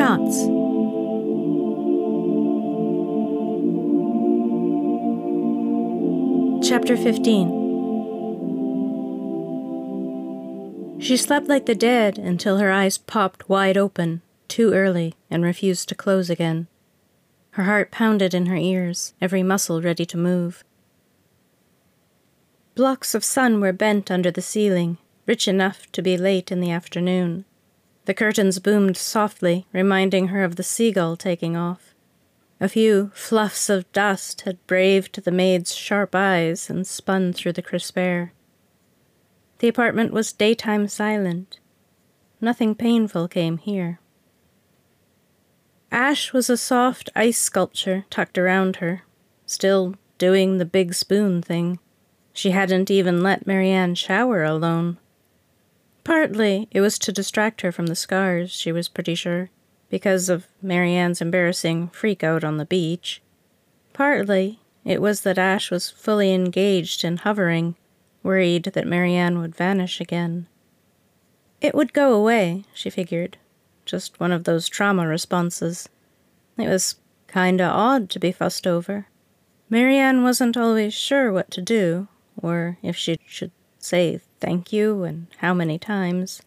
knots. Chapter 15 She slept like the dead until her eyes popped wide open, too early, and refused to close again. Her heart pounded in her ears, every muscle ready to move. Blocks of sun were bent under the ceiling, rich enough to be late in the afternoon. The curtains boomed softly, reminding her of the seagull taking off. A few fluffs of dust had braved the maid's sharp eyes and spun through the crisp air. The apartment was daytime silent. Nothing painful came here. Ash was a soft ice sculpture tucked around her, still doing the big spoon thing. She hadn't even let Marianne shower alone. Partly it was to distract her from the scars, she was pretty sure because of Marianne's embarrassing freak out on the beach. Partly, it was that Ash was fully engaged in hovering, worried that Marianne would vanish again. It would go away, she figured. Just one of those trauma responses. It was kinda odd to be fussed over. Marianne wasn't always sure what to do, or if she should say thank you and how many times,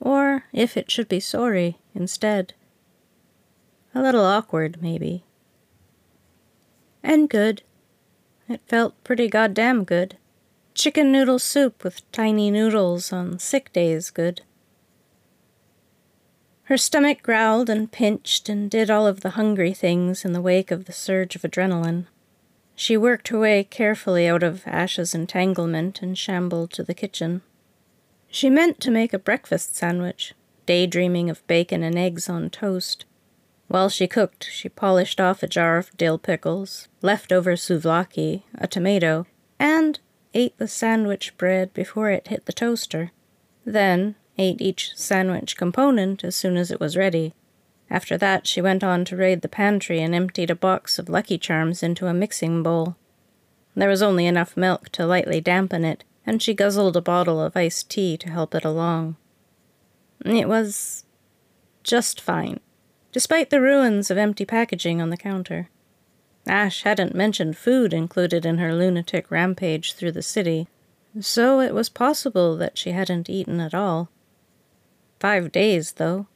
or if it should be sorry instead. A little awkward, maybe. And good. It felt pretty goddamn good. Chicken noodle soup with tiny noodles on sick days good. Her stomach growled and pinched and did all of the hungry things in the wake of the surge of adrenaline. She worked her way carefully out of Ash's entanglement and shambled to the kitchen. She meant to make a breakfast sandwich, daydreaming of bacon and eggs on toast. While she cooked, she polished off a jar of dill pickles, leftover souvlaki, a tomato, and ate the sandwich bread before it hit the toaster. Then ate each sandwich component as soon as it was ready. After that, she went on to raid the pantry and emptied a box of Lucky Charms into a mixing bowl. There was only enough milk to lightly dampen it, and she guzzled a bottle of iced tea to help it along. It was just fine despite the ruins of empty packaging on the counter. Ash hadn't mentioned food included in her lunatic rampage through the city, so it was possible that she hadn't eaten at all. Five days, though.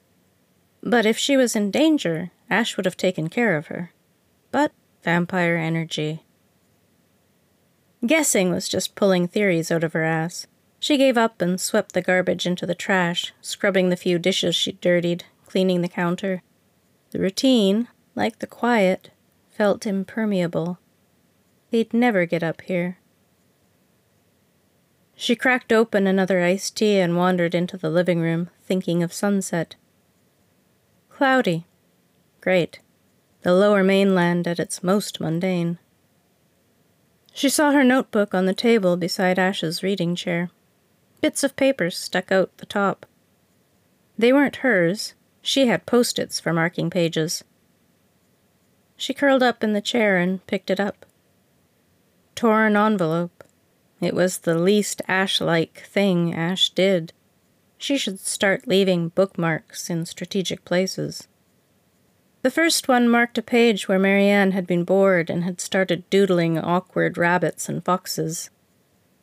But if she was in danger, Ash would have taken care of her. But vampire energy. Guessing was just pulling theories out of her ass. She gave up and swept the garbage into the trash, scrubbing the few dishes she'd dirtied, cleaning the counter, the routine, like the quiet, felt impermeable. They'd never get up here. She cracked open another iced tea and wandered into the living room, thinking of sunset. Cloudy. Great. The lower mainland at its most mundane. She saw her notebook on the table beside Ash's reading chair. Bits of paper stuck out the top. They weren't hers, she had post its for marking pages. She curled up in the chair and picked it up. Tore an envelope. It was the least Ash like thing Ash did. She should start leaving bookmarks in strategic places. The first one marked a page where Marianne had been bored and had started doodling awkward rabbits and foxes.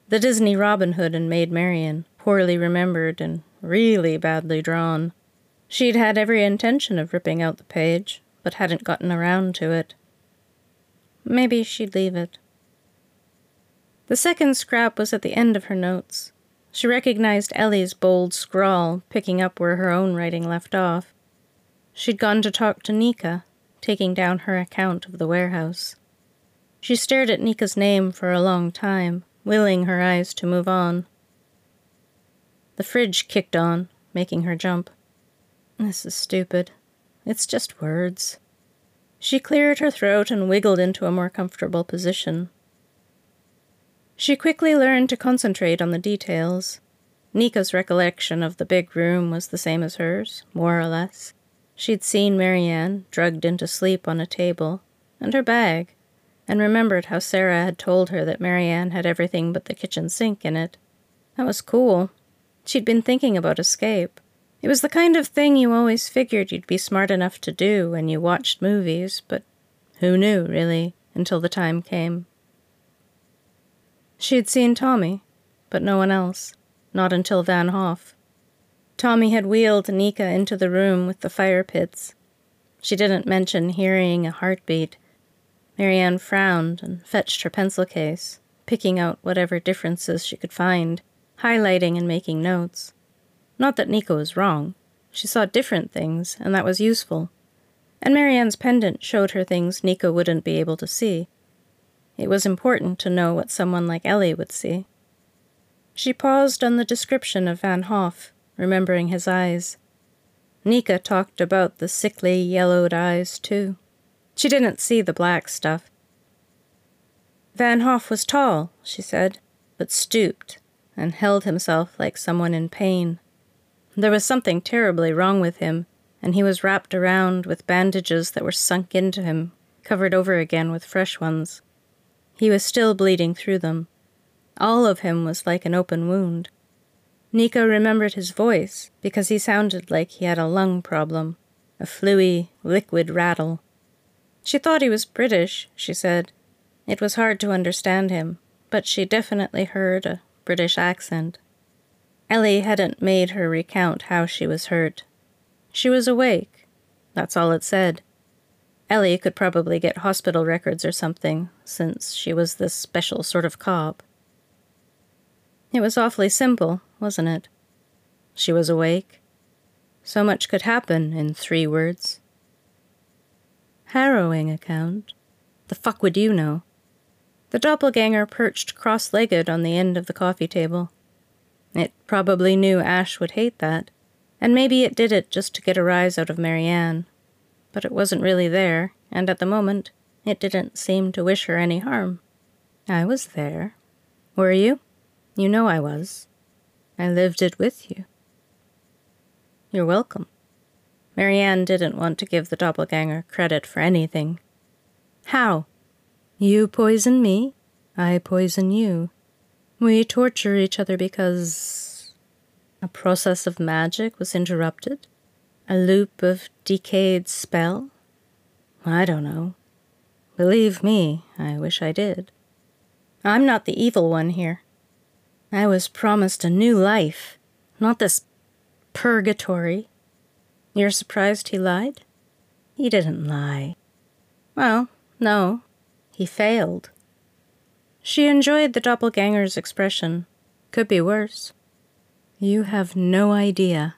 The Disney Robin Hood and Maid Marian, poorly remembered and really badly drawn. She'd had every intention of ripping out the page, but hadn't gotten around to it. Maybe she'd leave it. The second scrap was at the end of her notes. She recognized Ellie's bold scrawl, picking up where her own writing left off. She'd gone to talk to Nika, taking down her account of the warehouse. She stared at Nika's name for a long time, willing her eyes to move on. The fridge kicked on, making her jump. This is stupid. It's just words. She cleared her throat and wiggled into a more comfortable position. She quickly learned to concentrate on the details. Nika's recollection of the big room was the same as hers, more or less. She'd seen Marianne drugged into sleep on a table, and her bag, and remembered how Sarah had told her that Marianne had everything but the kitchen sink in it. That was cool. She'd been thinking about escape. It was the kind of thing you always figured you'd be smart enough to do when you watched movies, but who knew, really, until the time came. She had seen Tommy, but no one else, not until Van Hoff. Tommy had wheeled Nika into the room with the fire pits. She didn't mention hearing a heartbeat. Marianne frowned and fetched her pencil case, picking out whatever differences she could find, highlighting and making notes. Not that Nika was wrong. She saw different things, and that was useful. And Marianne's pendant showed her things Nika wouldn't be able to see. It was important to know what someone like Ellie would see. She paused on the description of Van Hoff, remembering his eyes. Nika talked about the sickly, yellowed eyes, too. She didn't see the black stuff. Van Hoff was tall, she said, but stooped and held himself like someone in pain. There was something terribly wrong with him, and he was wrapped around with bandages that were sunk into him, covered over again with fresh ones. He was still bleeding through them. All of him was like an open wound. Nika remembered his voice because he sounded like he had a lung problem, a fluey, liquid rattle. She thought he was British, she said. It was hard to understand him, but she definitely heard a British accent. Ellie hadn't made her recount how she was hurt. She was awake. That's all it said. Ellie could probably get hospital records or something, since she was this special sort of cop. It was awfully simple, wasn't it? She was awake. So much could happen in three words. Harrowing account. The fuck would you know? The doppelganger perched cross legged on the end of the coffee table. It probably knew Ash would hate that, and maybe it did it just to get a rise out of Marianne. But it wasn't really there, and at the moment, it didn't seem to wish her any harm. I was there. Were you? You know I was. I lived it with you. You're welcome. Marianne didn't want to give the doppelganger credit for anything. How? You poison me, I poison you. We torture each other because a process of magic was interrupted? A loop of decayed spell? I don't know. Believe me, I wish I did. I'm not the evil one here. I was promised a new life, not this purgatory. You're surprised he lied? He didn't lie. Well, no, he failed. She enjoyed the doppelganger's expression. Could be worse. You have no idea.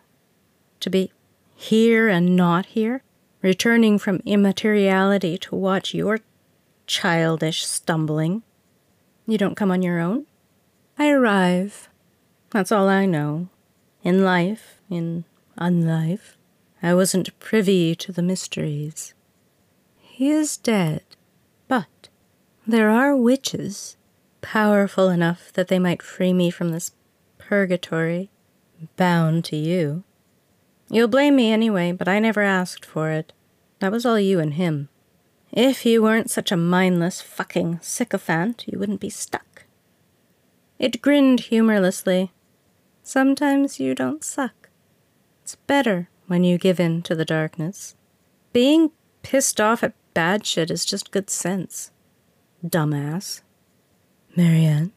To be here and not here, returning from immateriality to watch your childish stumbling. You don't come on your own? I arrive. That's all I know. In life, in unlife, I wasn't privy to the mysteries. He is dead, but there are witches, powerful enough that they might free me from this purgatory, bound to you. You'll blame me anyway, but I never asked for it. That was all you and him. If you weren't such a mindless fucking sycophant, you wouldn't be stuck. It grinned humorlessly. Sometimes you don't suck. It's better when you give in to the darkness. Being pissed off at bad shit is just good sense dumbass. Marianne?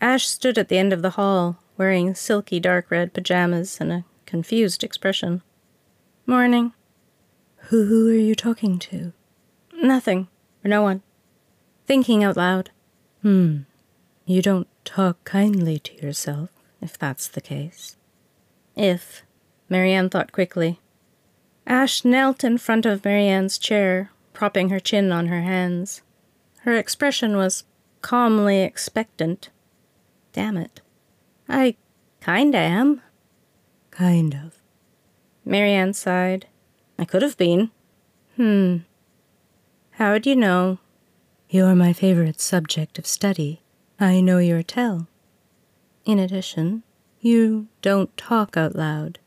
Ash stood at the end of the hall, wearing silky dark red pajamas and a confused expression. Morning. Who who are you talking to? Nothing. Or no one. Thinking out loud. Hmm. You don't talk kindly to yourself, if that's the case. If. Marianne thought quickly. Ash knelt in front of Marianne's chair, propping her chin on her hands. Her expression was calmly expectant. Damn it. I kinda am. Kind of. Marianne sighed. I could have been. Hmm. How'd you know? You're my favorite subject of study. I know your tell. In addition, you don't talk out loud.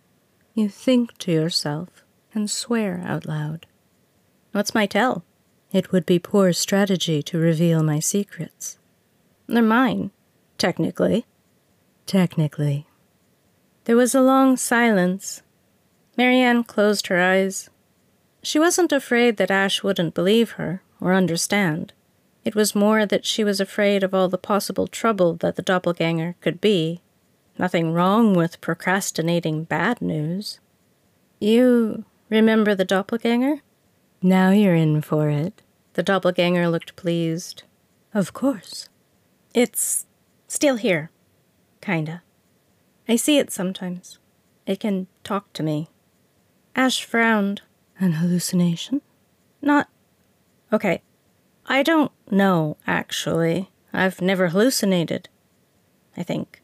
You think to yourself and swear out loud. What's my tell? It would be poor strategy to reveal my secrets. They're mine, technically. Technically. There was a long silence, Marianne closed her eyes. She wasn't afraid that Ash wouldn't believe her or understand. It was more that she was afraid of all the possible trouble that the doppelganger could be. Nothing wrong with procrastinating bad news. You remember the doppelganger? Now you're in for it. The doppelganger looked pleased. Of course. It's still here. Kinda. I see it sometimes. It can talk to me. Ash frowned. An hallucination? Not. Okay. I don't know, actually. I've never hallucinated. I think.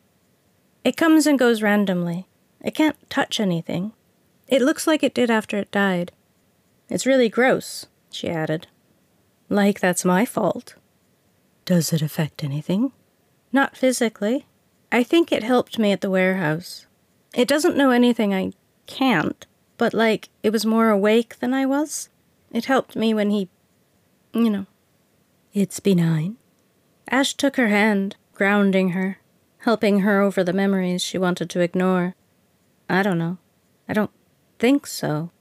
It comes and goes randomly. It can't touch anything. It looks like it did after it died. It's really gross, she added. Like that's my fault. Does it affect anything? Not physically. I think it helped me at the warehouse. It doesn't know anything I can't, but like it was more awake than I was. It helped me when he. you know. It's benign. Ash took her hand, grounding her, helping her over the memories she wanted to ignore. I don't know. I don't think so.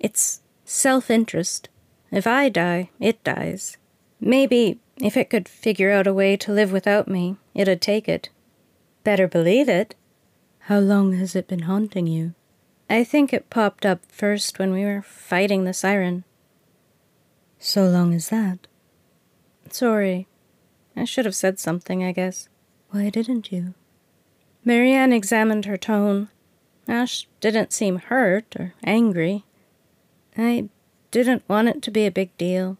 It's self interest. If I die, it dies. Maybe if it could figure out a way to live without me, it'd take it. Better believe it. How long has it been haunting you? I think it popped up first when we were fighting the siren. So long as that? Sorry. I should have said something, I guess. Why didn't you? Marianne examined her tone. Ash didn't seem hurt or angry. I didn't want it to be a big deal.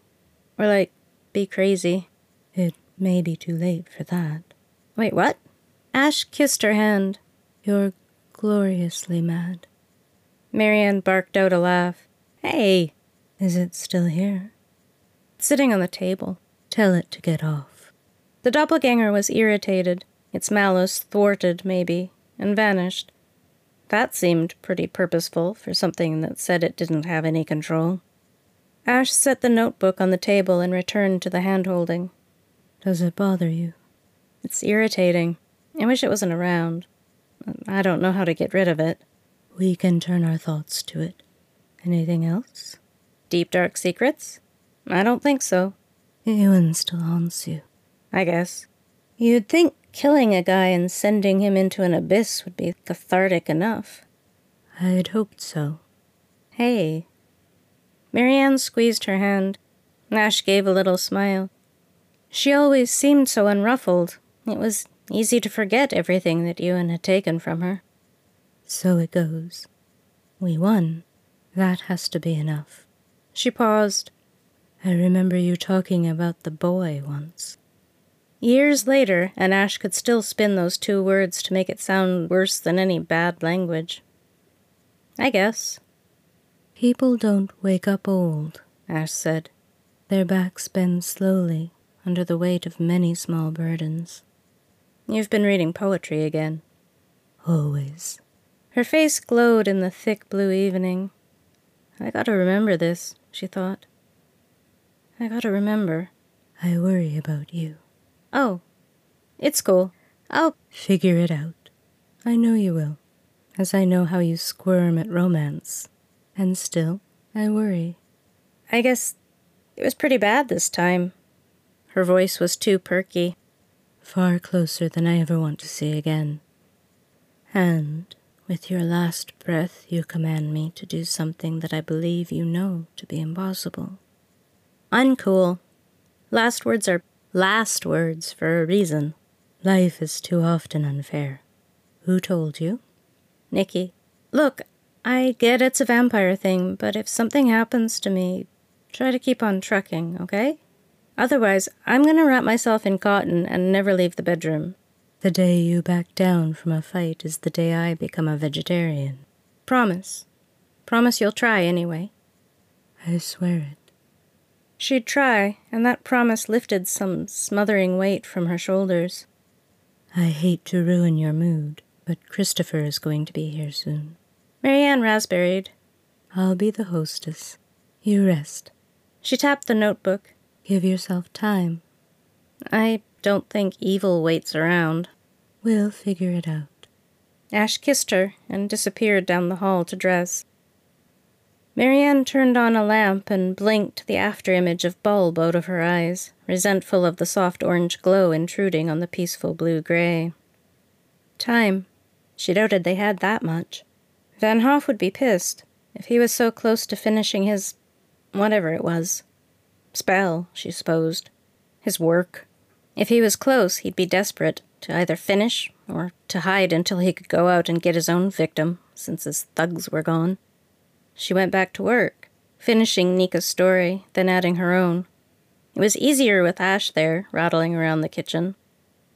Or, like, be crazy. It may be too late for that. Wait, what? Ash kissed her hand. You're gloriously mad. Marianne barked out a laugh. Hey! Is it still here? Sitting on the table. Tell it to get off. The doppelganger was irritated, its malice thwarted, maybe, and vanished. That seemed pretty purposeful for something that said it didn't have any control. Ash set the notebook on the table and returned to the hand holding. Does it bother you? It's irritating. I wish it wasn't around. I don't know how to get rid of it. We can turn our thoughts to it. Anything else? Deep dark secrets? I don't think so. Ewan still haunts you. I guess. You'd think killing a guy and sending him into an abyss would be cathartic enough. I'd hoped so. Hey, Marianne squeezed her hand. Ash gave a little smile. She always seemed so unruffled. It was easy to forget everything that Ewan had taken from her. So it goes. We won. That has to be enough. She paused. I remember you talking about the boy once. Years later, and Ash could still spin those two words to make it sound worse than any bad language. I guess. People don't wake up old, Ash said. Their backs bend slowly under the weight of many small burdens. You've been reading poetry again. Always. Her face glowed in the thick blue evening. I gotta remember this, she thought. I gotta remember. I worry about you. Oh, it's cool. I'll figure it out. I know you will, as I know how you squirm at romance. And still, I worry. I guess it was pretty bad this time. Her voice was too perky. Far closer than I ever want to see again. And with your last breath, you command me to do something that I believe you know to be impossible. Uncool. Last words are last words for a reason. Life is too often unfair. Who told you? Nikki. Look, I get it's a vampire thing, but if something happens to me, try to keep on trucking, okay? Otherwise, I'm going to wrap myself in cotton and never leave the bedroom. The day you back down from a fight is the day I become a vegetarian. Promise. Promise you'll try anyway. I swear it. She'd try, and that promise lifted some smothering weight from her shoulders. I hate to ruin your mood, but Christopher is going to be here soon. Marianne raspberried. I'll be the hostess. You rest. She tapped the notebook. Give yourself time. I don't think evil waits around. We'll figure it out. Ash kissed her and disappeared down the hall to dress. Marianne turned on a lamp and blinked the after image of bulb out of her eyes, resentful of the soft orange glow intruding on the peaceful blue gray. Time. She doubted they had that much. Van Hoff would be pissed if he was so close to finishing his. whatever it was. Spell, she supposed. His work. If he was close, he'd be desperate to either finish or to hide until he could go out and get his own victim, since his thugs were gone. She went back to work, finishing Nika's story, then adding her own. It was easier with Ash there, rattling around the kitchen.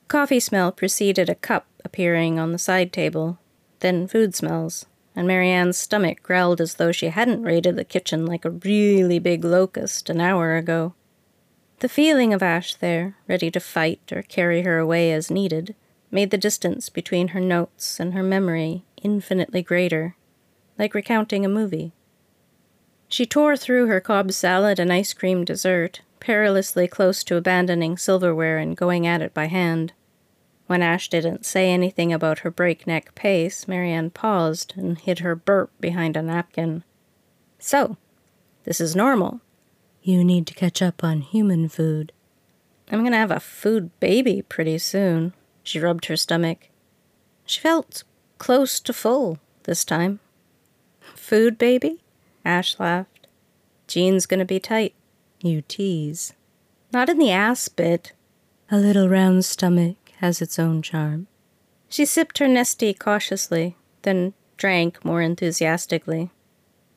Coffee smell preceded a cup appearing on the side table, then food smells, and Marianne's stomach growled as though she hadn't raided the kitchen like a really big locust an hour ago. The feeling of Ash there, ready to fight or carry her away as needed, made the distance between her notes and her memory infinitely greater like recounting a movie. She tore through her Cobb salad and ice cream dessert, perilously close to abandoning silverware and going at it by hand. When Ash didn't say anything about her breakneck pace, Marianne paused and hid her burp behind a napkin. So, this is normal. You need to catch up on human food. I'm gonna have a food baby pretty soon. She rubbed her stomach. She felt close to full this time. Food, baby? Ash laughed. Jean's gonna be tight. You tease. Not in the ass bit. A little round stomach has its own charm. She sipped her Nestea cautiously, then drank more enthusiastically.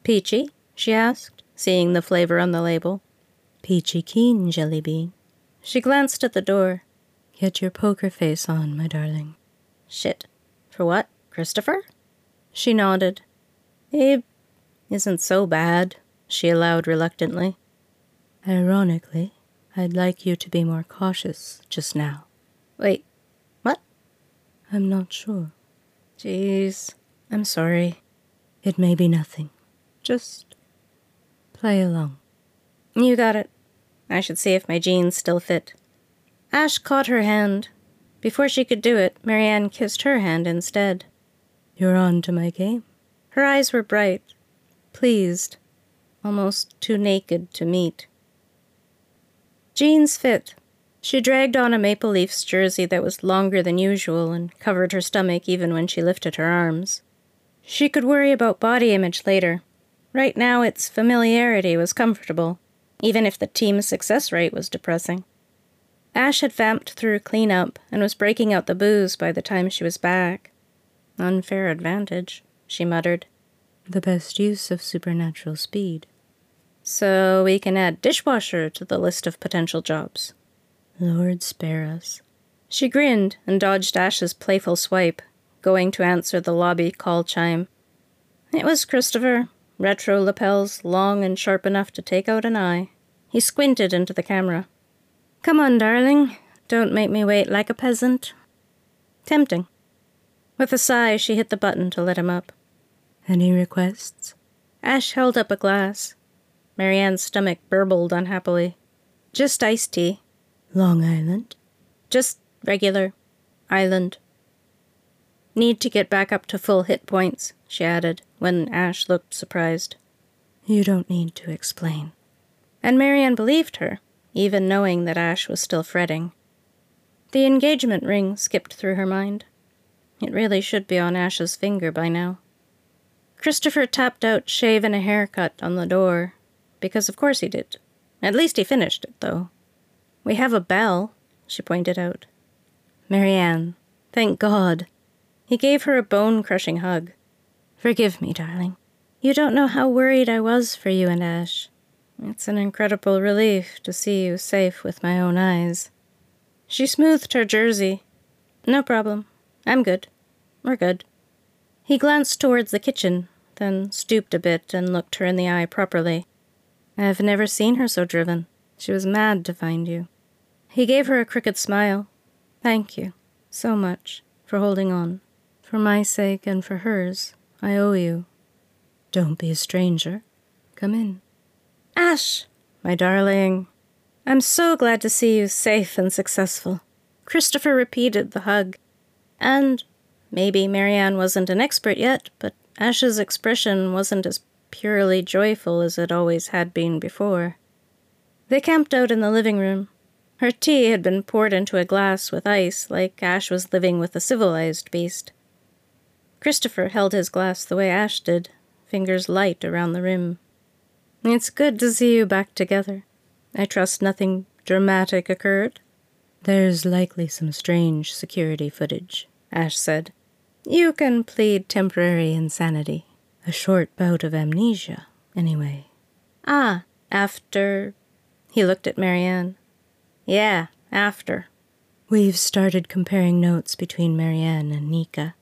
Peachy? she asked, seeing the flavor on the label. Peachy keen, jelly bean. She glanced at the door. Get your poker face on, my darling. Shit. For what? Christopher? She nodded. Abe isn't so bad, she allowed reluctantly. Ironically, I'd like you to be more cautious just now. Wait? I'm not sure. Jeez, I'm sorry. It may be nothing. Just play along. You got it. I should see if my jeans still fit. Ash caught her hand. Before she could do it, Marianne kissed her hand instead. You're on to my game. Her eyes were bright, pleased, almost too naked to meet. Jeans fit. She dragged on a Maple Leafs jersey that was longer than usual and covered her stomach even when she lifted her arms. She could worry about body image later. Right now, its familiarity was comfortable, even if the team's success rate was depressing. Ash had vamped through cleanup and was breaking out the booze by the time she was back. Unfair advantage she muttered. The best use of supernatural speed. So we can add dishwasher to the list of potential jobs. Lord spare us. She grinned and dodged Ash's playful swipe, going to answer the lobby call chime. It was Christopher, retro lapels long and sharp enough to take out an eye. He squinted into the camera. Come on, darling. Don't make me wait like a peasant. Tempting. With a sigh, she hit the button to let him up. Any requests? Ash held up a glass. Marianne's stomach burbled unhappily. Just iced tea. Long Island? Just regular. Island. Need to get back up to full hit points, she added, when Ash looked surprised. You don't need to explain. And Marianne believed her, even knowing that Ash was still fretting. The engagement ring skipped through her mind. It really should be on Ash's finger by now. Christopher tapped out shave and a haircut on the door, because of course he did. At least he finished it, though. We have a bell, she pointed out. Marianne, thank God. He gave her a bone crushing hug. Forgive me, darling. You don't know how worried I was for you and Ash. It's an incredible relief to see you safe with my own eyes. She smoothed her jersey. No problem. I'm good. We're good. He glanced towards the kitchen, then stooped a bit and looked her in the eye properly. I've never seen her so driven. She was mad to find you. He gave her a crooked smile. Thank you, so much, for holding on. For my sake and for hers, I owe you. Don't be a stranger. Come in. Ash, my darling. I'm so glad to see you safe and successful. Christopher repeated the hug. And Maybe Marianne wasn't an expert yet, but Ash's expression wasn't as purely joyful as it always had been before. They camped out in the living room. Her tea had been poured into a glass with ice, like Ash was living with a civilized beast. Christopher held his glass the way Ash did, fingers light around the rim. It's good to see you back together. I trust nothing dramatic occurred? There's likely some strange security footage, Ash said. You can plead temporary insanity. A short bout of amnesia, anyway. Ah, after. He looked at Marianne. Yeah, after. We've started comparing notes between Marianne and Nika.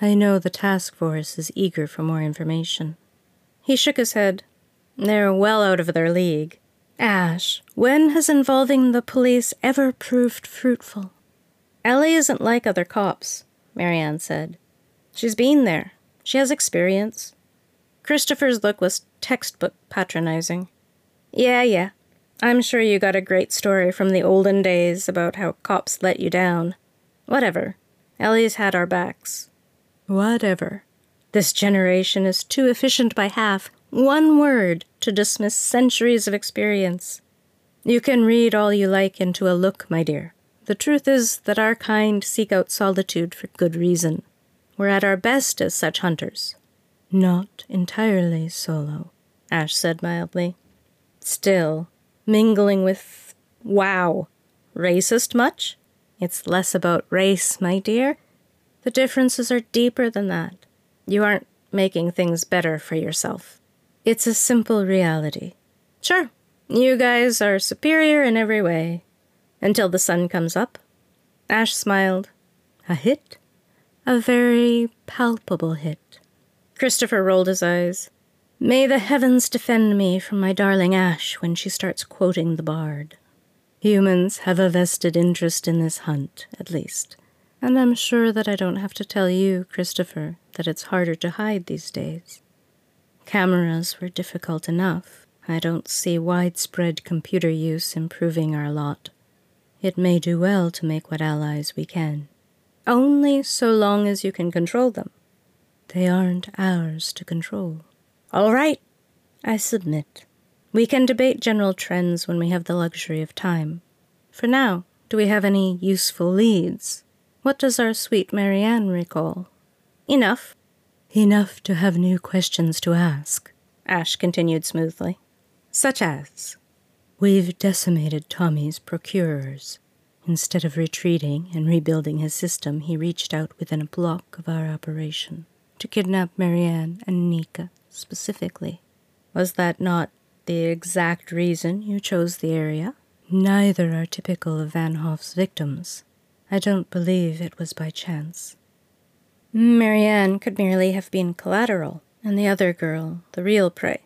I know the task force is eager for more information. He shook his head. They're well out of their league. Ash, when has involving the police ever proved fruitful? Ellie isn't like other cops, Marianne said. She's been there. She has experience. Christopher's look was textbook patronizing. Yeah, yeah. I'm sure you got a great story from the olden days about how cops let you down. Whatever. Ellie's had our backs. Whatever. This generation is too efficient by half, one word, to dismiss centuries of experience. You can read all you like into a look, my dear. The truth is that our kind seek out solitude for good reason. We're at our best as such hunters. Not entirely solo, Ash said mildly. Still, mingling with. Wow. Racist much? It's less about race, my dear. The differences are deeper than that. You aren't making things better for yourself. It's a simple reality. Sure, you guys are superior in every way. Until the sun comes up. Ash smiled. A hit? A very palpable hit. Christopher rolled his eyes. May the heavens defend me from my darling Ash when she starts quoting the bard. Humans have a vested interest in this hunt, at least. And I'm sure that I don't have to tell you, Christopher, that it's harder to hide these days. Cameras were difficult enough. I don't see widespread computer use improving our lot. It may do well to make what allies we can. Only so long as you can control them. They aren't ours to control. All right, I submit. We can debate general trends when we have the luxury of time. For now, do we have any useful leads? What does our sweet Marianne recall? Enough. Enough to have new questions to ask, Ash continued smoothly. Such as? We've decimated Tommy's procurers. Instead of retreating and rebuilding his system, he reached out within a block of our operation to kidnap Marianne and Nika specifically. Was that not the exact reason you chose the area? Neither are typical of Van Hoff's victims. I don't believe it was by chance. Marianne could merely have been collateral, and the other girl the real prey.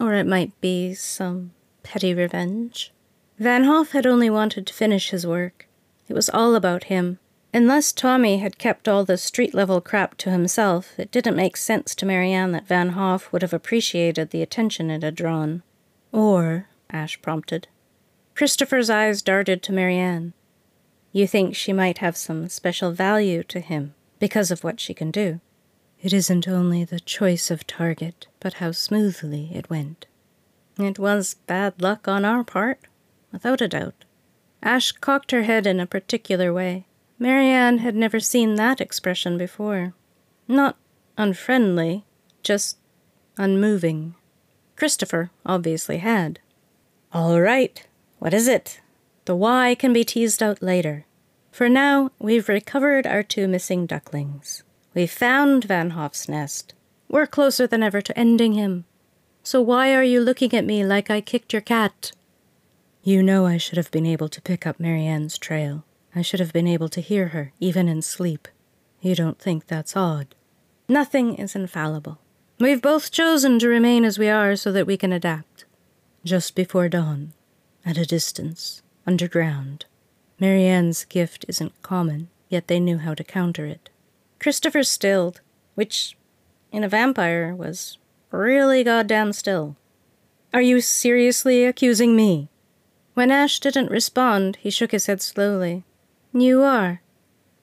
Or it might be some petty revenge. Van Hoff had only wanted to finish his work. It was all about him. Unless Tommy had kept all the street level crap to himself, it didn't make sense to Marianne that Van Hoff would have appreciated the attention it had drawn. Or, Ash prompted. Christopher's eyes darted to Marianne. You think she might have some special value to him because of what she can do? It isn't only the choice of target, but how smoothly it went. It was bad luck on our part, without a doubt. Ash cocked her head in a particular way. Marianne had never seen that expression before. Not unfriendly, just unmoving. Christopher obviously had. All right, what is it? The why can be teased out later. For now, we've recovered our two missing ducklings. We've found Van Hoff's nest. We're closer than ever to ending him. So why are you looking at me like I kicked your cat? You know I should have been able to pick up Marianne's trail. I should have been able to hear her, even in sleep. You don't think that's odd? Nothing is infallible. We've both chosen to remain as we are so that we can adapt. Just before dawn, at a distance, underground. Marianne's gift isn't common, yet they knew how to counter it. Christopher stilled, which, in a vampire, was really goddamn still. Are you seriously accusing me? When Ash didn't respond, he shook his head slowly. You are.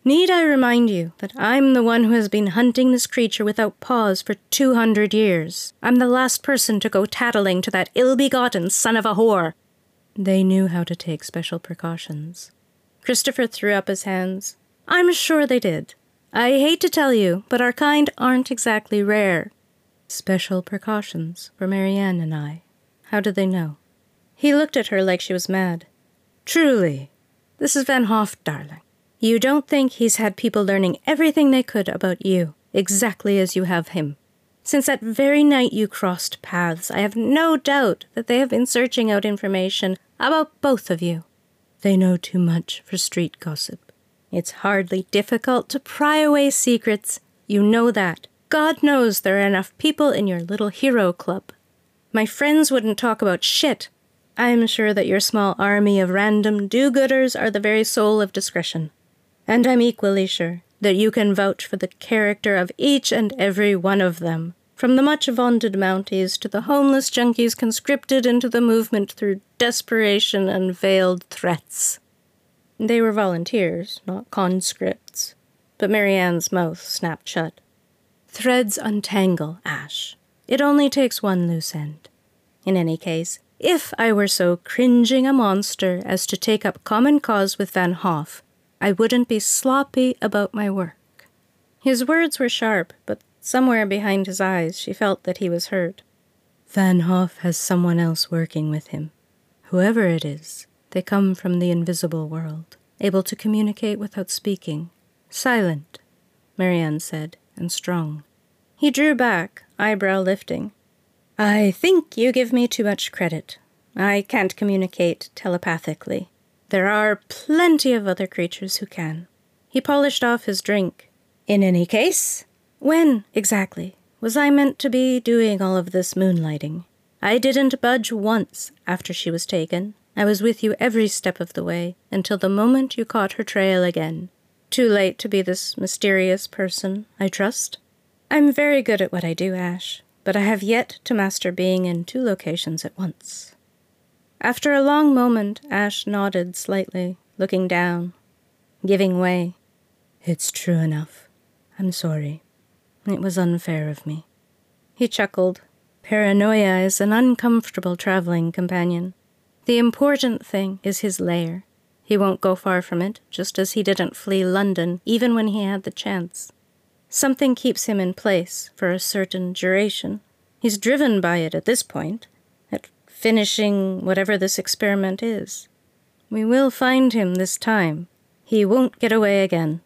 Need I remind you that I'm the one who has been hunting this creature without pause for two hundred years? I'm the last person to go tattling to that ill begotten son of a whore. They knew how to take special precautions. Christopher threw up his hands. I'm sure they did. I hate to tell you, but our kind aren't exactly rare. Special precautions for Marianne and I. How did they know? He looked at her like she was mad. Truly, this is Van Hoff, darling. You don't think he's had people learning everything they could about you, exactly as you have him. Since that very night you crossed paths, I have no doubt that they have been searching out information about both of you. They know too much for street gossip. It's hardly difficult to pry away secrets. You know that. God knows there are enough people in your little hero club. My friends wouldn't talk about shit. I'm sure that your small army of random do gooders are the very soul of discretion. And I'm equally sure that you can vouch for the character of each and every one of them, from the much vaunted Mounties to the homeless junkies conscripted into the movement through desperation and veiled threats. They were volunteers, not conscripts, but Marianne's mouth snapped shut. Threads untangle, Ash. It only takes one loose end. In any case, if I were so cringing a monster as to take up common cause with Van Hoff, I wouldn't be sloppy about my work. His words were sharp, but somewhere behind his eyes she felt that he was hurt. Van Hoff has someone else working with him. Whoever it is, they come from the invisible world, able to communicate without speaking. Silent, Marianne said, and strong. He drew back, eyebrow lifting. I think you give me too much credit. I can't communicate telepathically. There are plenty of other creatures who can. He polished off his drink. In any case, when, exactly, was I meant to be doing all of this moonlighting? I didn't budge once after she was taken. I was with you every step of the way until the moment you caught her trail again. Too late to be this mysterious person, I trust. I'm very good at what I do, Ash, but I have yet to master being in two locations at once. After a long moment, Ash nodded slightly, looking down, giving way. It's true enough. I'm sorry. It was unfair of me. He chuckled. Paranoia is an uncomfortable traveling companion. The important thing is his lair. He won't go far from it, just as he didn't flee London, even when he had the chance. Something keeps him in place for a certain duration. He's driven by it at this point, at finishing whatever this experiment is. We will find him this time. He won't get away again.